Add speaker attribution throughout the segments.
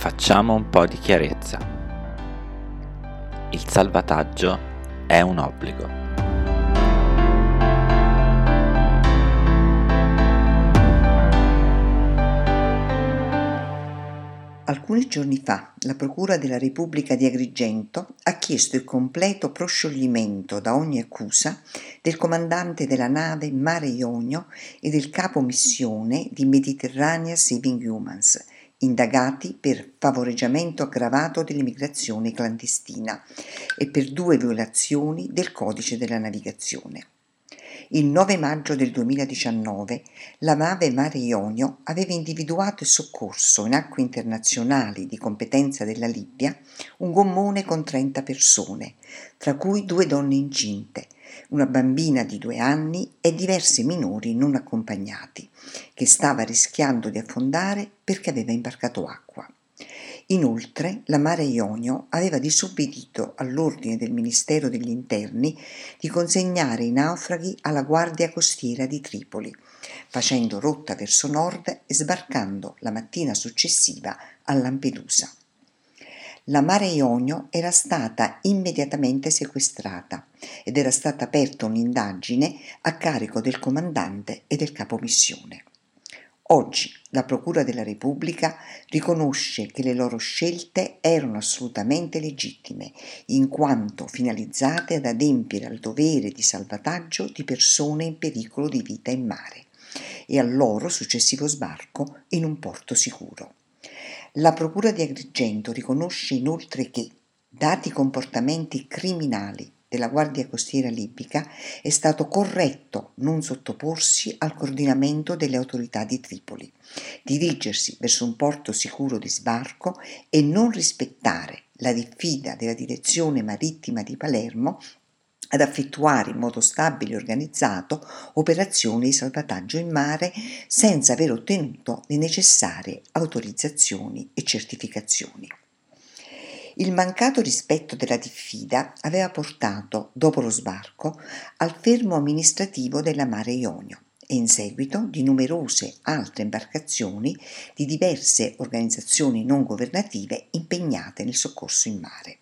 Speaker 1: Facciamo un po' di chiarezza. Il salvataggio è un obbligo.
Speaker 2: Alcuni giorni fa la Procura della Repubblica di Agrigento ha chiesto il completo proscioglimento da ogni accusa del comandante della nave Mare Ionio e del capo missione di Mediterranea Saving Humans, indagati per favoreggiamento aggravato dell'immigrazione clandestina e per due violazioni del codice della navigazione. Il 9 maggio del 2019 la nave Mare Ionio aveva individuato e soccorso in acque internazionali di competenza della Libia un gommone con 30 persone, tra cui due donne incinte, una bambina di due anni e diversi minori non accompagnati, che stava rischiando di affondare perché aveva imbarcato acqua. Inoltre, la Mare Ionio aveva disubbidito all'ordine del Ministero degli Interni di consegnare i naufraghi alla Guardia Costiera di Tripoli, facendo rotta verso nord e sbarcando la mattina successiva a Lampedusa. La Mare Ionio era stata immediatamente sequestrata ed era stata aperta un'indagine a carico del comandante e del capomissione. Oggi la Procura della Repubblica riconosce che le loro scelte erano assolutamente legittime, in quanto finalizzate ad adempiere al dovere di salvataggio di persone in pericolo di vita in mare e al loro successivo sbarco in un porto sicuro. La Procura di Agrigento riconosce inoltre che, dati i comportamenti criminali della Guardia Costiera libica è stato corretto non sottoporsi al coordinamento delle autorità di Tripoli, dirigersi verso un porto sicuro di sbarco e non rispettare la diffida della direzione marittima di Palermo ad effettuare in modo stabile e organizzato operazioni di salvataggio in mare senza aver ottenuto le necessarie autorizzazioni e certificazioni. Il mancato rispetto della diffida aveva portato, dopo lo sbarco, al fermo amministrativo della Mare Ionio e in seguito di numerose altre imbarcazioni di diverse organizzazioni non governative impegnate nel soccorso in mare.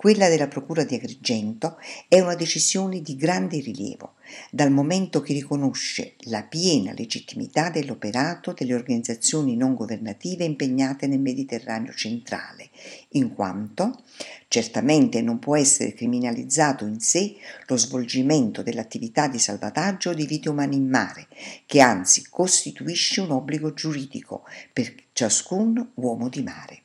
Speaker 2: Quella della Procura di Agrigento è una decisione di grande rilievo, dal momento che riconosce la piena legittimità dell'operato delle organizzazioni non governative impegnate nel Mediterraneo centrale, in quanto certamente non può essere criminalizzato in sé lo svolgimento dell'attività di salvataggio di vite umane in mare, che anzi costituisce un obbligo giuridico per ciascun uomo di mare.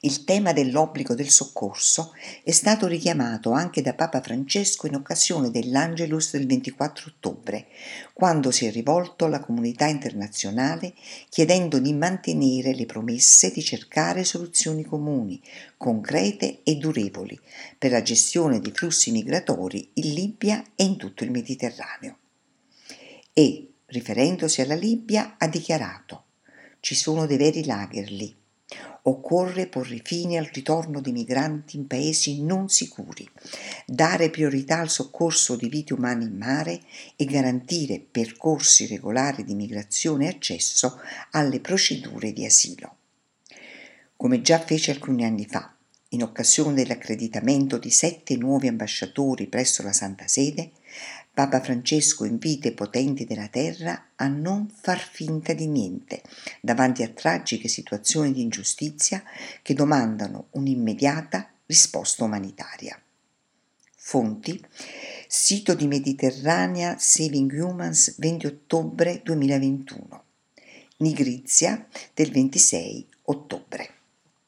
Speaker 2: Il tema dell'obbligo del soccorso è stato richiamato anche da Papa Francesco in occasione dell'Angelus del 24 ottobre, quando si è rivolto alla comunità internazionale chiedendo di mantenere le promesse di cercare soluzioni comuni, concrete e durevoli per la gestione dei flussi migratori in Libia e in tutto il Mediterraneo. E, riferendosi alla Libia, ha dichiarato ci sono dei veri lager lì Occorre porre fine al ritorno dei migranti in paesi non sicuri, dare priorità al soccorso di vite umane in mare e garantire percorsi regolari di migrazione e accesso alle procedure di asilo. Come già fece alcuni anni fa, in occasione dell'accreditamento di sette nuovi ambasciatori presso la Santa Sede, Papa Francesco invita i potenti della terra a non far finta di niente davanti a tragiche situazioni di ingiustizia che domandano un'immediata risposta umanitaria. Fonti Sito di Mediterranea Saving Humans 20 ottobre 2021 Nigrizia del 26 ottobre